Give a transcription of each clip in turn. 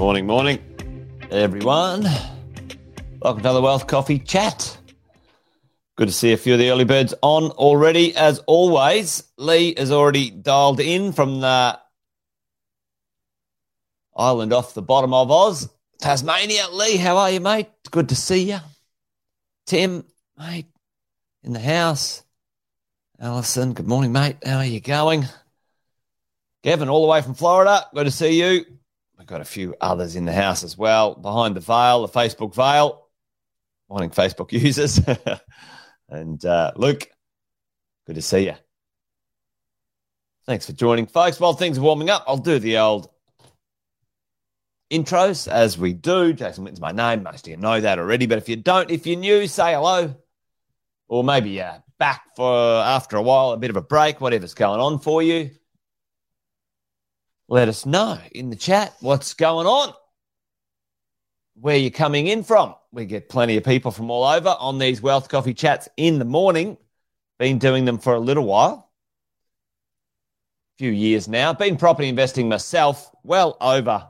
Morning, morning, everyone. Welcome to the Wealth Coffee Chat. Good to see a few of the early birds on already. As always, Lee has already dialed in from the island off the bottom of Oz, Tasmania. Lee, how are you, mate? Good to see you. Tim, mate, in the house. Allison, good morning, mate. How are you going? Kevin, all the way from Florida. Good to see you. Got a few others in the house as well. Behind the veil, the Facebook veil. Morning, Facebook users. and uh, Luke, good to see you. Thanks for joining, folks. While things are warming up, I'll do the old intros as we do. Jason Wilton's my name. Most of you know that already. But if you don't, if you're new, say hello. Or maybe you're back for after a while, a bit of a break, whatever's going on for you let us know in the chat what's going on, where you're coming in from. We get plenty of people from all over on these Wealth Coffee chats in the morning. Been doing them for a little while, a few years now. Been property investing myself well over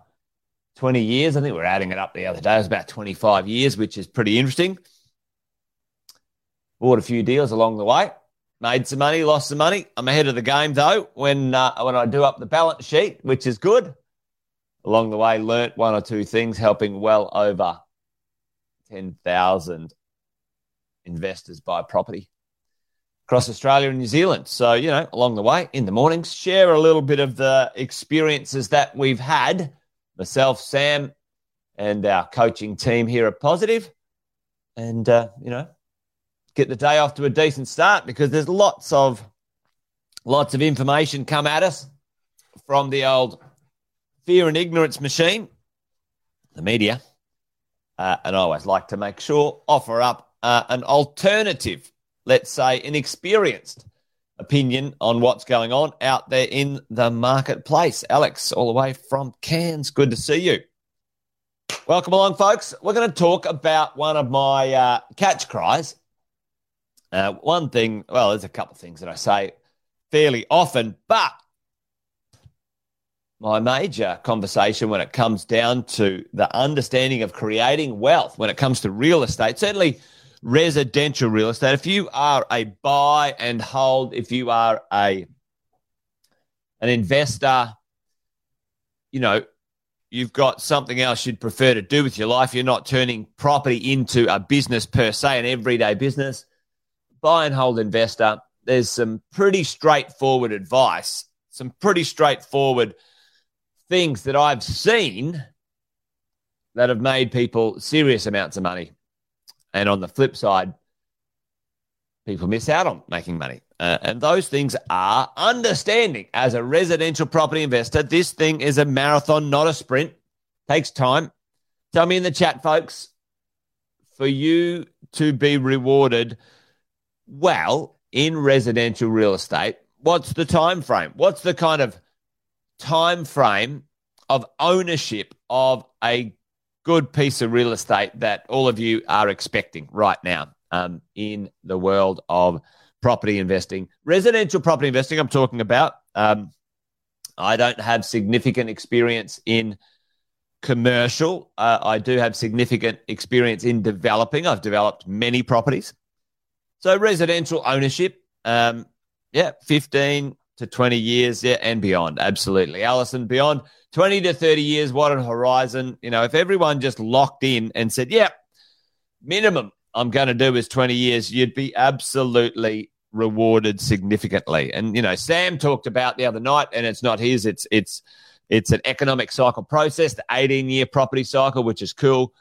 20 years. I think we are adding it up the other day. It was about 25 years, which is pretty interesting. Bought a few deals along the way made some money, lost some money. I'm ahead of the game though when uh, when I do up the balance sheet, which is good. Along the way, learnt one or two things, helping well over ten thousand investors buy property across Australia and New Zealand. So you know, along the way, in the mornings, share a little bit of the experiences that we've had. Myself, Sam, and our coaching team here at Positive, and uh, you know, get the day off to a decent start because there's lots of lots of information come at us from the old fear and ignorance machine, the media. Uh, and I always like to make sure offer up uh, an alternative, let's say, an experienced opinion on what's going on out there in the marketplace. Alex, all the way from Cairns, good to see you. Welcome along, folks. We're going to talk about one of my uh, catch cries uh, one thing, well, there's a couple of things that I say fairly often, but my major conversation when it comes down to the understanding of creating wealth, when it comes to real estate, certainly residential real estate, if you are a buy and hold, if you are a an investor, you know, you've got something else you'd prefer to do with your life. You're not turning property into a business per se, an everyday business buy and hold investor, there's some pretty straightforward advice, some pretty straightforward things that I've seen that have made people serious amounts of money. And on the flip side, people miss out on making money. Uh, and those things are understanding as a residential property investor, this thing is a marathon, not a sprint. Takes time. Tell me in the chat, folks, for you to be rewarded well, in residential real estate, what's the time frame? What's the kind of time frame of ownership of a good piece of real estate that all of you are expecting right now um, in the world of property investing? Residential property investing, I'm talking about. Um, I don't have significant experience in commercial. Uh, I do have significant experience in developing. I've developed many properties. So residential ownership, um, yeah, 15 to 20 years, yeah, and beyond. Absolutely. Allison, beyond 20 to 30 years, what a horizon. You know, if everyone just locked in and said, yeah, minimum I'm going to do is 20 years, you'd be absolutely rewarded significantly. And, you know, Sam talked about the other night, and it's not his, it's, it's, it's an economic cycle process, the 18 year property cycle, which is cool.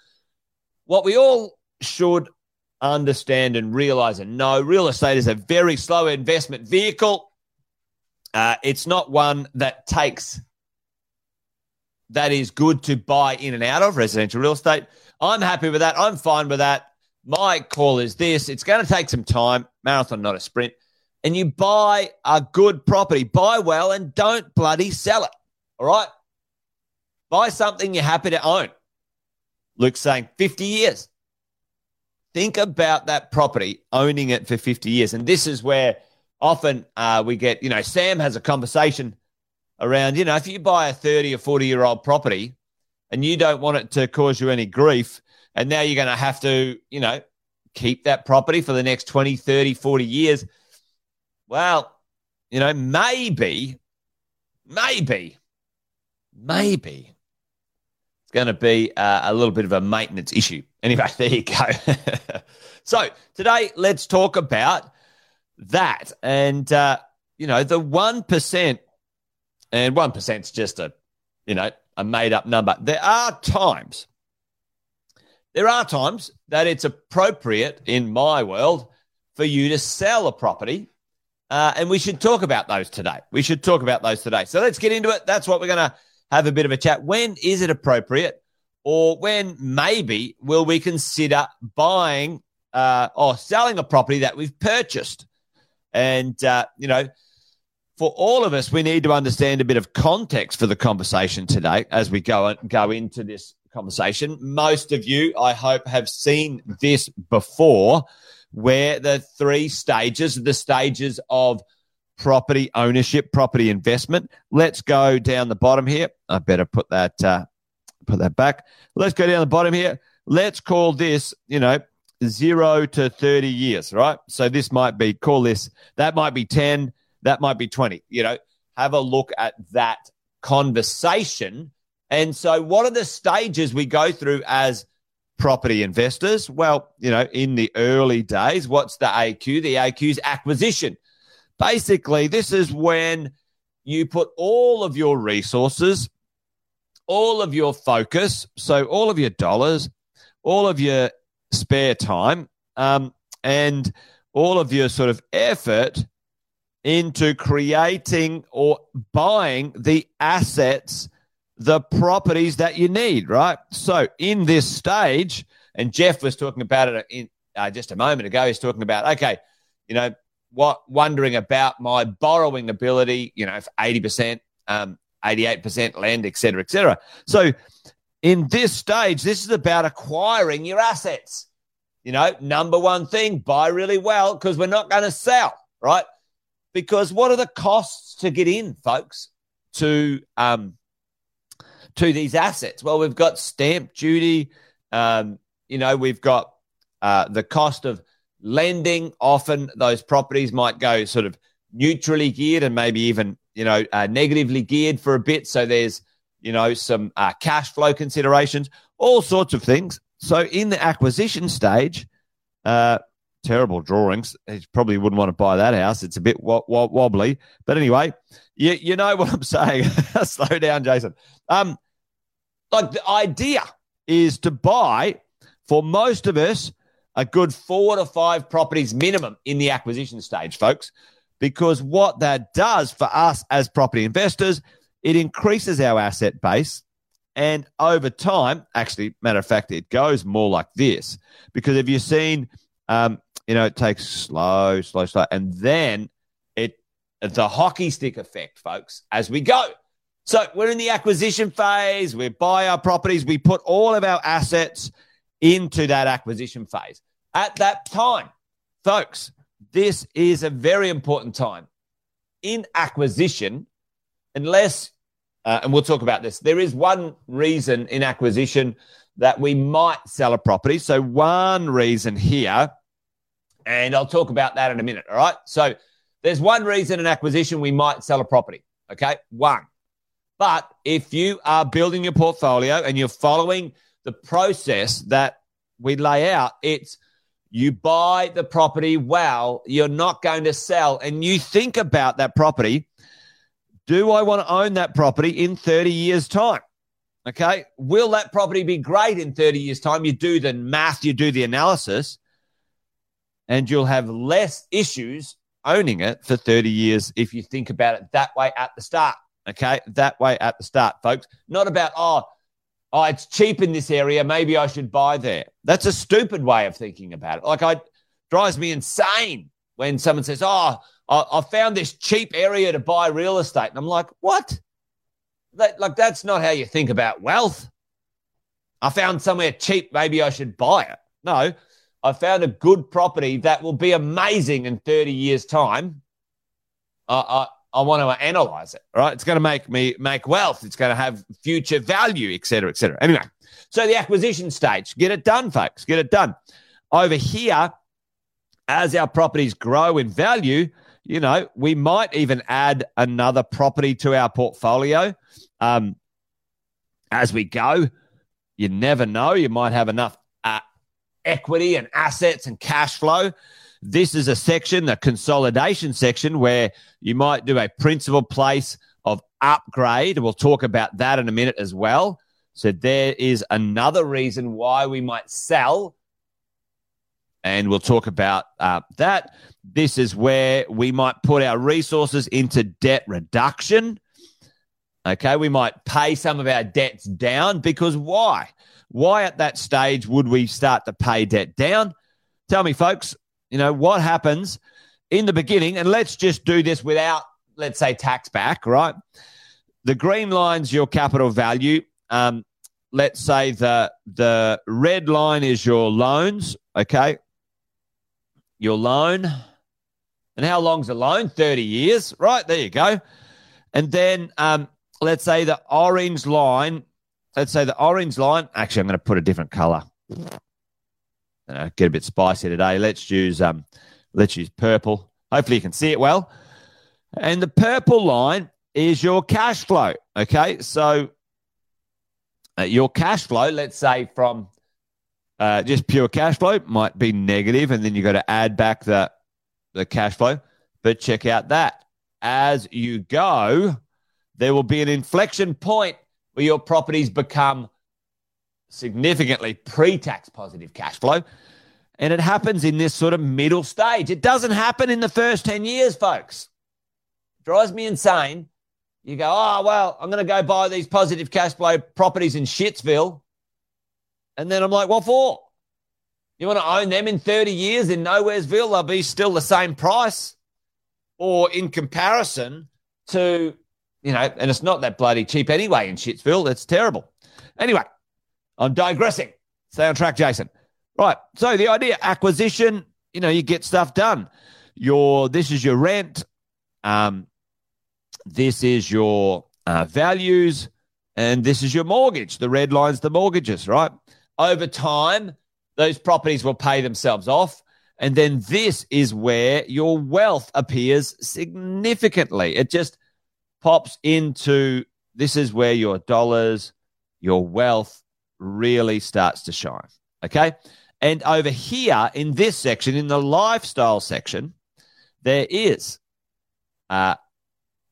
What we all should understand and realize and know real estate is a very slow investment vehicle. Uh, it's not one that takes that is good to buy in and out of residential real estate. I'm happy with that. I'm fine with that. My call is this it's going to take some time, marathon, not a sprint. And you buy a good property, buy well and don't bloody sell it. All right? Buy something you're happy to own. Luke's saying 50 years. Think about that property, owning it for 50 years. And this is where often uh, we get, you know, Sam has a conversation around, you know, if you buy a 30 or 40 year old property and you don't want it to cause you any grief. And now you're going to have to, you know, keep that property for the next 20, 30, 40 years. Well, you know, maybe, maybe, maybe it's going to be uh, a little bit of a maintenance issue. Anyway, there you go. so today, let's talk about that. And, uh, you know, the 1%, and 1% is just a, you know, a made up number. There are times, there are times that it's appropriate in my world for you to sell a property. Uh, and we should talk about those today. We should talk about those today. So let's get into it. That's what we're going to have a bit of a chat. When is it appropriate? Or when maybe will we consider buying uh, or selling a property that we've purchased? And, uh, you know, for all of us, we need to understand a bit of context for the conversation today as we go go into this conversation. Most of you, I hope, have seen this before, where the three stages, the stages of property ownership, property investment. Let's go down the bottom here. I better put that uh, put that back. Let's go down the bottom here. Let's call this, you know, zero to 30 years, right? So this might be, call this, that might be 10, that might be 20. You know, have a look at that conversation. And so, what are the stages we go through as property investors? Well, you know, in the early days, what's the AQ? The AQ is acquisition. Basically, this is when you put all of your resources, all of your focus, so all of your dollars, all of your spare time, um, and all of your sort of effort into creating or buying the assets, the properties that you need, right? So in this stage, and Jeff was talking about it in uh, just a moment ago. He's talking about okay, you know, what wondering about my borrowing ability, you know, eighty percent, um, eighty-eight percent lend, et cetera, et cetera. So in this stage, this is about acquiring your assets. You know, number one thing, buy really well because we're not going to sell, right? because what are the costs to get in, folks, to um, to these assets? Well, we've got stamp duty. Um, you know, we've got uh, the cost of lending. Often those properties might go sort of neutrally geared and maybe even you know uh, negatively geared for a bit. So there's you know some uh, cash flow considerations, all sorts of things. So in the acquisition stage, uh, terrible drawings. He probably wouldn't want to buy that house. It's a bit wo- wo- wobbly. But anyway, you, you know what I'm saying. Slow down, Jason. Um, like the idea is to buy for most of us a good four to five properties minimum in the acquisition stage, folks. Because what that does for us as property investors, it increases our asset base. And over time, actually, matter of fact, it goes more like this. Because if you've seen um, you know, it takes slow, slow, slow. And then it, the hockey stick effect, folks, as we go. So we're in the acquisition phase. We buy our properties. We put all of our assets into that acquisition phase. At that time, folks, this is a very important time in acquisition, unless, uh, and we'll talk about this, there is one reason in acquisition that we might sell a property. So, one reason here and I'll talk about that in a minute. All right. So there's one reason an acquisition we might sell a property. Okay. One. But if you are building your portfolio and you're following the process that we lay out, it's you buy the property well, you're not going to sell, and you think about that property. Do I want to own that property in 30 years' time? Okay. Will that property be great in 30 years' time? You do the math, you do the analysis and you'll have less issues owning it for 30 years if you think about it that way at the start. Okay, that way at the start, folks. Not about, oh, oh, it's cheap in this area. Maybe I should buy there. That's a stupid way of thinking about it. Like, I drives me insane when someone says, oh, I, I found this cheap area to buy real estate. And I'm like, what? That, like, that's not how you think about wealth. I found somewhere cheap. Maybe I should buy it. No, I found a good property that will be amazing in 30 years' time. Uh, I want to analyze it. Right? It's going to make me make wealth. It's going to have future value, et cetera, et cetera. Anyway, so the acquisition stage, get it done, folks. Get it done. Over here, as our properties grow in value, you know, we might even add another property to our portfolio um, as we go. You never know. You might have enough uh, equity and assets and cash flow. This is a section, the consolidation section, where you might do a principal place of upgrade. We'll talk about that in a minute as well. So there is another reason why we might sell. And we'll talk about uh, that. This is where we might put our resources into debt reduction. Okay, we might pay some of our debts down because why? Why at that stage would we start to pay debt down? Tell me, folks, you know, what happens in the beginning? And let's just do this without, let's say, tax back, right? The green line's your capital value. Um, let's say the the red line is your loans, okay? Your loan. And how long's a loan? 30 years, right? There you go. And then um, let's say the orange line, let's say the orange line, actually, I'm going to put a different color uh, get a bit spicy today. Let's use um, let's use purple. Hopefully, you can see it well. And the purple line is your cash flow. Okay, so uh, your cash flow, let's say from uh, just pure cash flow, might be negative, and then you got to add back the the cash flow. But check out that as you go, there will be an inflection point where your properties become significantly pre tax positive cash flow. And it happens in this sort of middle stage. It doesn't happen in the first 10 years, folks. It drives me insane. You go, oh, well, I'm going to go buy these positive cash flow properties in Shitsville. And then I'm like, what for? You want to own them in 30 years in Nowheresville? They'll be still the same price. Or in comparison to, you know, and it's not that bloody cheap anyway in Shitsville. It's terrible. Anyway, I'm digressing. Stay on track, Jason. Right. So the idea acquisition, you know, you get stuff done. Your this is your rent. Um, this is your uh, values, and this is your mortgage. The red line's the mortgages, right? Over time, those properties will pay themselves off. And then this is where your wealth appears significantly. It just pops into this is where your dollars, your wealth really starts to shine. Okay. And over here in this section, in the lifestyle section, there is uh,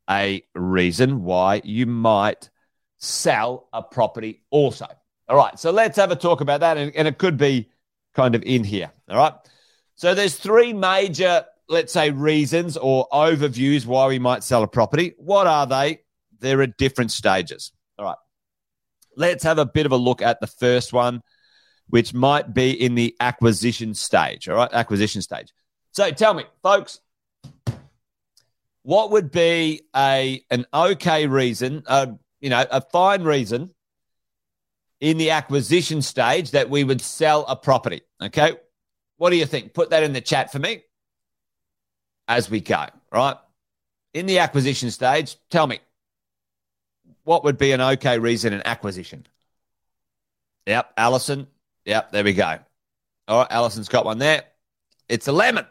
a reason why you might sell a property also. All right. So let's have a talk about that. And, and it could be kind of in here. All right. So there's three major, let's say, reasons or overviews why we might sell a property. What are they? They're at different stages. All right let's have a bit of a look at the first one, which might be in the acquisition stage. All right, acquisition stage. So tell me, folks, what would be a an okay reason, uh, you know, a fine reason in the acquisition stage that we would sell a property? Okay, what do you think? Put that in the chat for me as we go. Right in the acquisition stage, tell me what would be an okay reason in acquisition? Yep, Allison. Yep, there we go. All right, Allison's got one there. It's a lemon.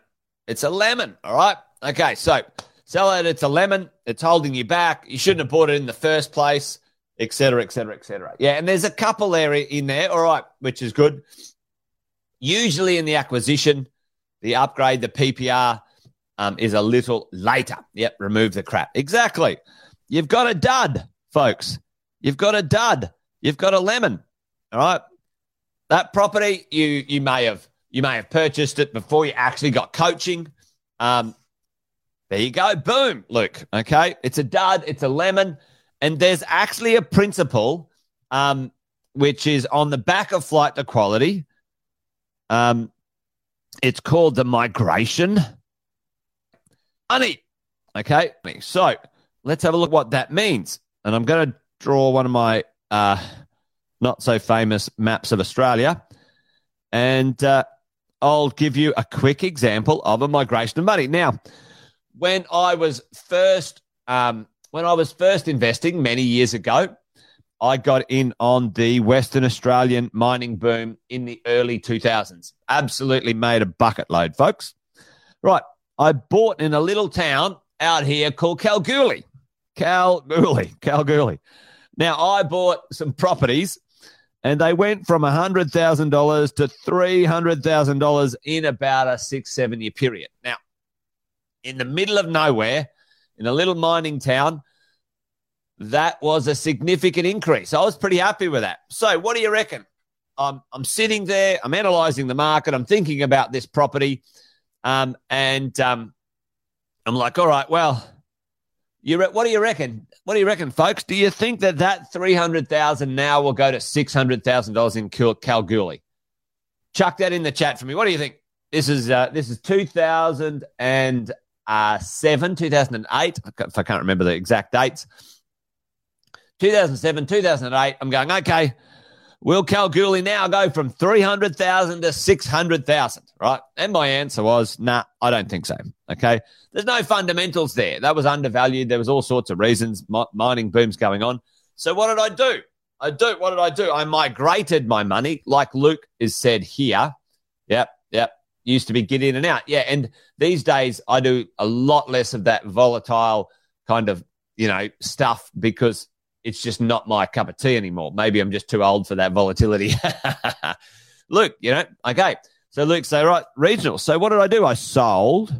It's a lemon. All right. Okay, so sell it. It's a lemon. It's holding you back. You shouldn't have bought it in the first place, etc., etc., etc. Yeah, and there's a couple there in there. All right, which is good. Usually in the acquisition, the upgrade, the PPR um, is a little later. Yep, remove the crap. Exactly. You've got a dud folks. You've got a dud. You've got a lemon. All right. That property you you may have you may have purchased it before you actually got coaching. Um, there you go. Boom, Luke. Okay. It's a dud. It's a lemon. And there's actually a principle, um, which is on the back of flight to quality. Um, it's called the migration. Honey. Okay. So let's have a look what that means. And I'm going to draw one of my uh, not so famous maps of Australia. And uh, I'll give you a quick example of a migration of money. Now, when I was first um, when I was first investing many years ago, I got in on the Western Australian mining boom in the early 2000s. Absolutely made a bucket load, folks. Right. I bought in a little town out here called Kalgoorlie. Kalgoorlie. Kalgoorlie. Now, I bought some properties and they went from $100,000 to $300,000 in about a six, seven year period. Now, in the middle of nowhere, in a little mining town, that was a significant increase. I was pretty happy with that. So, what do you reckon? I'm, I'm sitting there, I'm analyzing the market, I'm thinking about this property, um, and um, I'm like, all right, well, you re- what do you reckon? What do you reckon, folks? Do you think that that three hundred thousand now will go to six hundred thousand dollars in Kalgoorlie? Chuck that in the chat for me. What do you think? This is uh, this is two thousand and seven, two thousand and eight. If I can't remember the exact dates, 2007, 2008. I'm going, okay, will Kalgoorlie now go from 300,000 to 600,000? Right. And my answer was, nah, I don't think so. Okay. There's no fundamentals there. That was undervalued. There was all sorts of reasons, mining booms going on. So what did I do? I do. What did I do? I migrated my money, like Luke is said here. Yep. Yep. Used to be get in and out. Yeah. And these days I do a lot less of that volatile kind of, you know, stuff because it's just not my cup of tea anymore. Maybe I'm just too old for that volatility. Luke, you know, okay. So Luke say, right, regional. So what did I do? I sold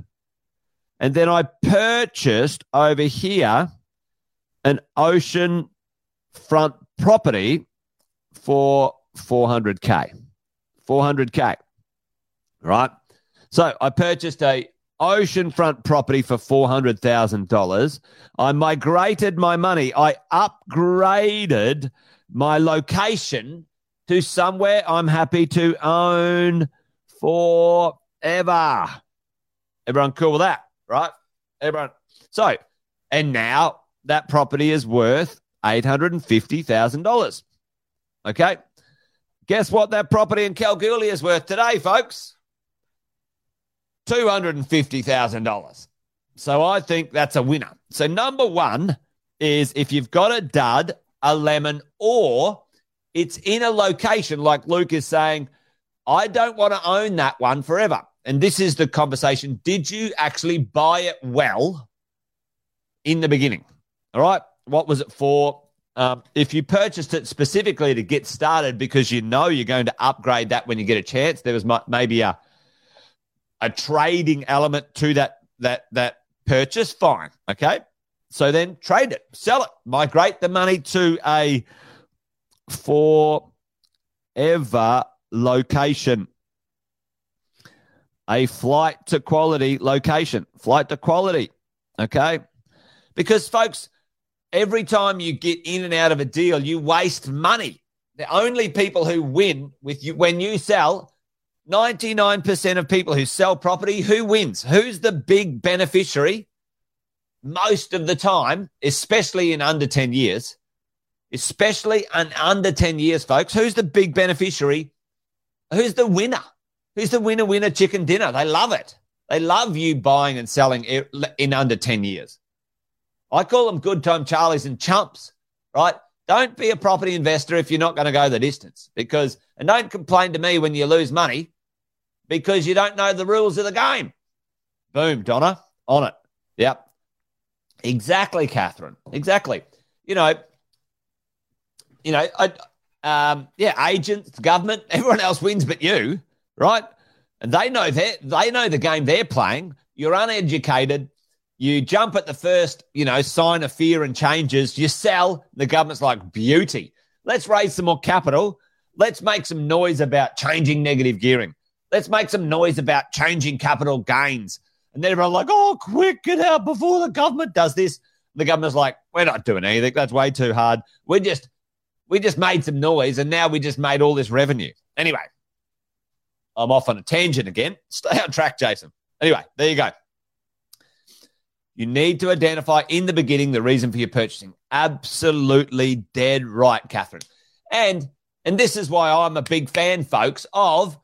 and then I purchased over here an ocean front property for 400K. 400K. Right. So I purchased a oceanfront property for $400,000. I migrated my money. I upgraded my location to somewhere I'm happy to own forever. Everyone cool with that, right? Everyone. So, and now that property is worth $850,000. Okay. Guess what that property in Kalgoorlie is worth today, folks? $250,000. So I think that's a winner. So, number one is if you've got a dud, a lemon, or it's in a location like Luke is saying, I don't want to own that one forever. And this is the conversation. Did you actually buy it well in the beginning? All right. What was it for? Um, if you purchased it specifically to get started because you know you're going to upgrade that when you get a chance, there was maybe a a trading element to that that that purchase, fine. Okay. So then trade it, sell it, migrate the money to a forever location. A flight to quality location. Flight to quality. Okay. Because folks, every time you get in and out of a deal, you waste money. The only people who win with you when you sell 99% of people who sell property, who wins? Who's the big beneficiary? Most of the time, especially in under 10 years, especially in under 10 years, folks, who's the big beneficiary? Who's the winner? Who's the winner, winner chicken dinner? They love it. They love you buying and selling in under 10 years. I call them good time Charlies and chumps, right? Don't be a property investor if you're not going to go the distance because, and don't complain to me when you lose money because you don't know the rules of the game. Boom, Donna, on it. Yep. Exactly, Catherine. Exactly. You know, you know, I, um, yeah, agents, government, everyone else wins but you, right? And they know they they know the game they're playing. You're uneducated. You jump at the first, you know, sign of fear and changes. You sell. The government's like beauty. Let's raise some more capital. Let's make some noise about changing negative gearing. Let's make some noise about changing capital gains. And then everyone's like, oh, quick, get out before the government does this. The government's like, we're not doing anything. That's way too hard. We just we just made some noise and now we just made all this revenue. Anyway, I'm off on a tangent again. Stay on track, Jason. Anyway, there you go. You need to identify in the beginning the reason for your purchasing. Absolutely dead right, Catherine. And and this is why I'm a big fan, folks, of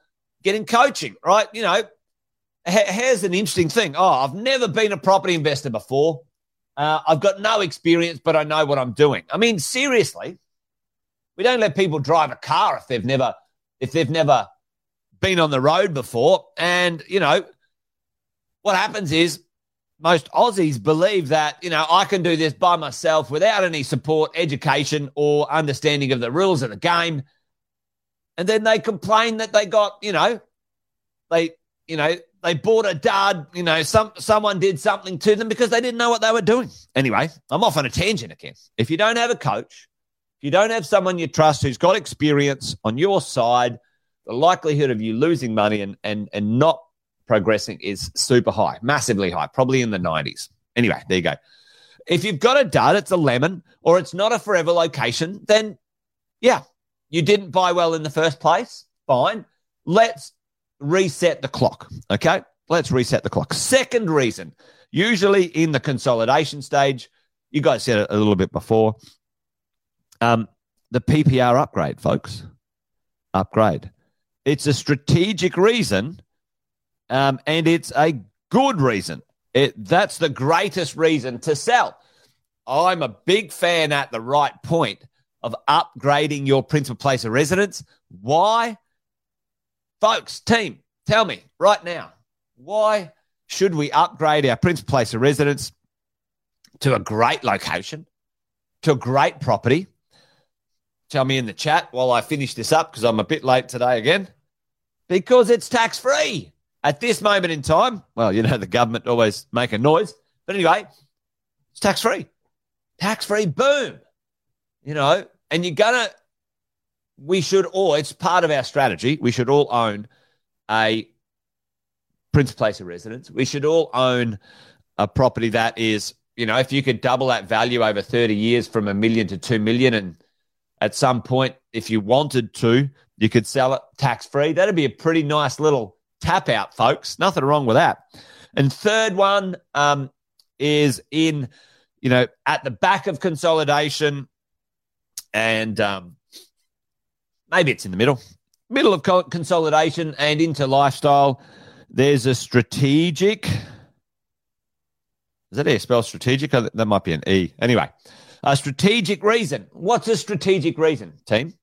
getting coaching, right? You know, here's an interesting thing. Oh, I've never been a property investor before. Uh, I've got no experience, but I know what I'm doing. I mean, seriously, we don't let people drive a car if they've never if they've never been on the road before. And you know, what happens is most Aussies believe that, you know, I can do this by myself without any support, education, or understanding of the rules of the game. And then they complain that they got, you know, they, you know, they bought a dud, you know, some someone did something to them because they didn't know what they were doing. Anyway, I'm off on a tangent again. If you don't have a coach, if you don't have someone you trust who's got experience on your side, the likelihood of you losing money and and and not progressing is super high, massively high, probably in the 90s. Anyway, there you go. If you've got a dud, it's a lemon, or it's not a forever location, then yeah, you didn't buy well in the first place. Fine. Let's reset the clock. Okay. Let's reset the clock. Second reason, usually in the consolidation stage, you guys said it a little bit before. Um, the PPR upgrade, folks. Upgrade. It's a strategic reason um, and it's a good reason. It, that's the greatest reason to sell. I'm a big fan at the right point of upgrading your principal place of residence. Why? Folks, team, tell me right now, why should we upgrade our principal place of residence to a great location, to a great property? Tell me in the chat while I finish this up because I'm a bit late today again. Because it's tax free. At this moment in time, well, you know, the government always make a noise. But anyway, it's tax free. Tax free, boom. You know, and you're going to, we should all, it's part of our strategy. We should all own a Prince Place of Residence. We should all own a property that is, you know, if you could double that value over 30 years from a million to two million, and at some point, if you wanted to, you could sell it tax free. That'd be a pretty nice little tap out, folks. Nothing wrong with that. And third one um, is in, you know, at the back of consolidation, and um, maybe it's in the middle, middle of co- consolidation and into lifestyle. There's a strategic. Is that you spell strategic? Oh, that might be an E. Anyway, a strategic reason. What's a strategic reason, team?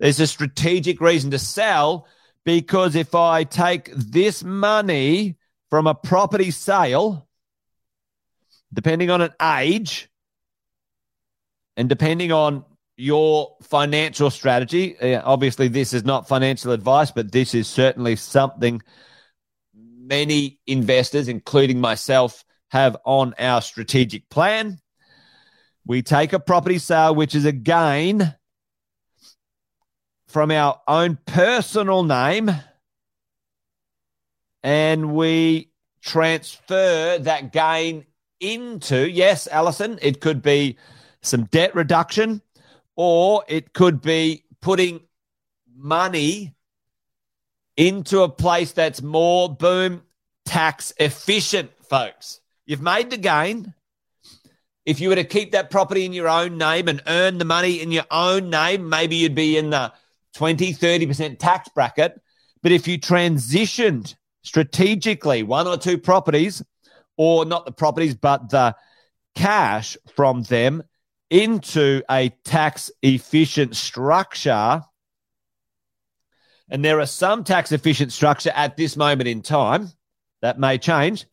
There's a strategic reason to sell because if I take this money from a property sale, depending on an age and depending on your financial strategy, obviously, this is not financial advice, but this is certainly something many investors, including myself, have on our strategic plan. We take a property sale, which is a gain from our own personal name and we transfer that gain into, yes, Allison, it could be some debt reduction or it could be putting money into a place that's more boom tax efficient, folks. You've made the gain. If you were to keep that property in your own name and earn the money in your own name, maybe you'd be in the 20, 30% tax bracket. But if you transitioned strategically one or two properties, or not the properties, but the cash from them into a tax efficient structure, and there are some tax efficient structure at this moment in time that may change,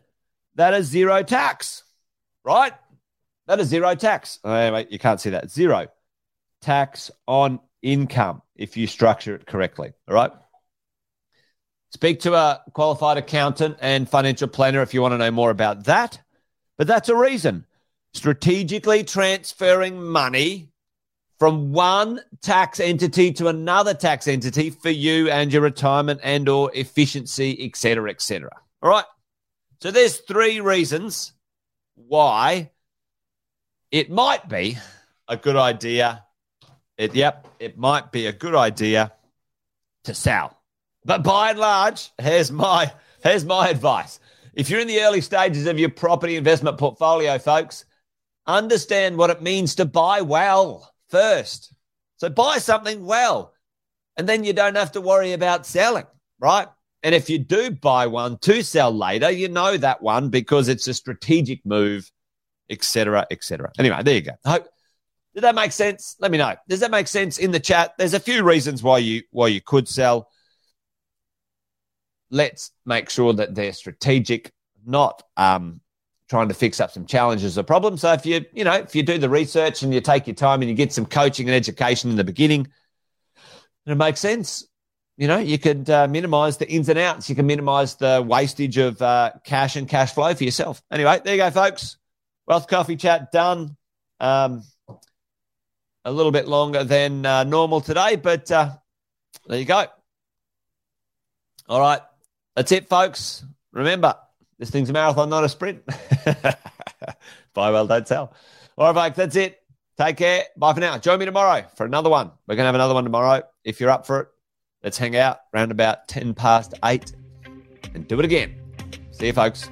that is zero tax, right? That is zero tax. Oh, wait, you can't see that. Zero tax on income if you structure it correctly. All right. Speak to a qualified accountant and financial planner if you want to know more about that. But that's a reason. Strategically transferring money from one tax entity to another tax entity for you and your retirement and or efficiency, etc., etc. All right. So there's three reasons why it might be a good idea it, yep, it might be a good idea to sell. But by and large, here's my here's my advice. If you're in the early stages of your property investment portfolio, folks, understand what it means to buy well first. So buy something well, and then you don't have to worry about selling, right? And if you do buy one to sell later, you know that one because it's a strategic move etc., etc. Anyway, there you go. Hope did that make sense? Let me know. Does that make sense in the chat? There's a few reasons why you why you could sell. Let's make sure that they're strategic, not um, trying to fix up some challenges or problems. So if you you know if you do the research and you take your time and you get some coaching and education in the beginning, it makes sense. You know, you could uh, minimize the ins and outs. You can minimize the wastage of uh, cash and cash flow for yourself. Anyway, there you go, folks. Wealth Coffee Chat done. Um, a little bit longer than uh, normal today, but uh, there you go. All right. That's it, folks. Remember, this thing's a marathon, not a sprint. Buy well, don't tell. All right, folks, that's it. Take care. Bye for now. Join me tomorrow for another one. We're going to have another one tomorrow. If you're up for it, let's hang out around about 10 past 8 and do it again. See you, folks.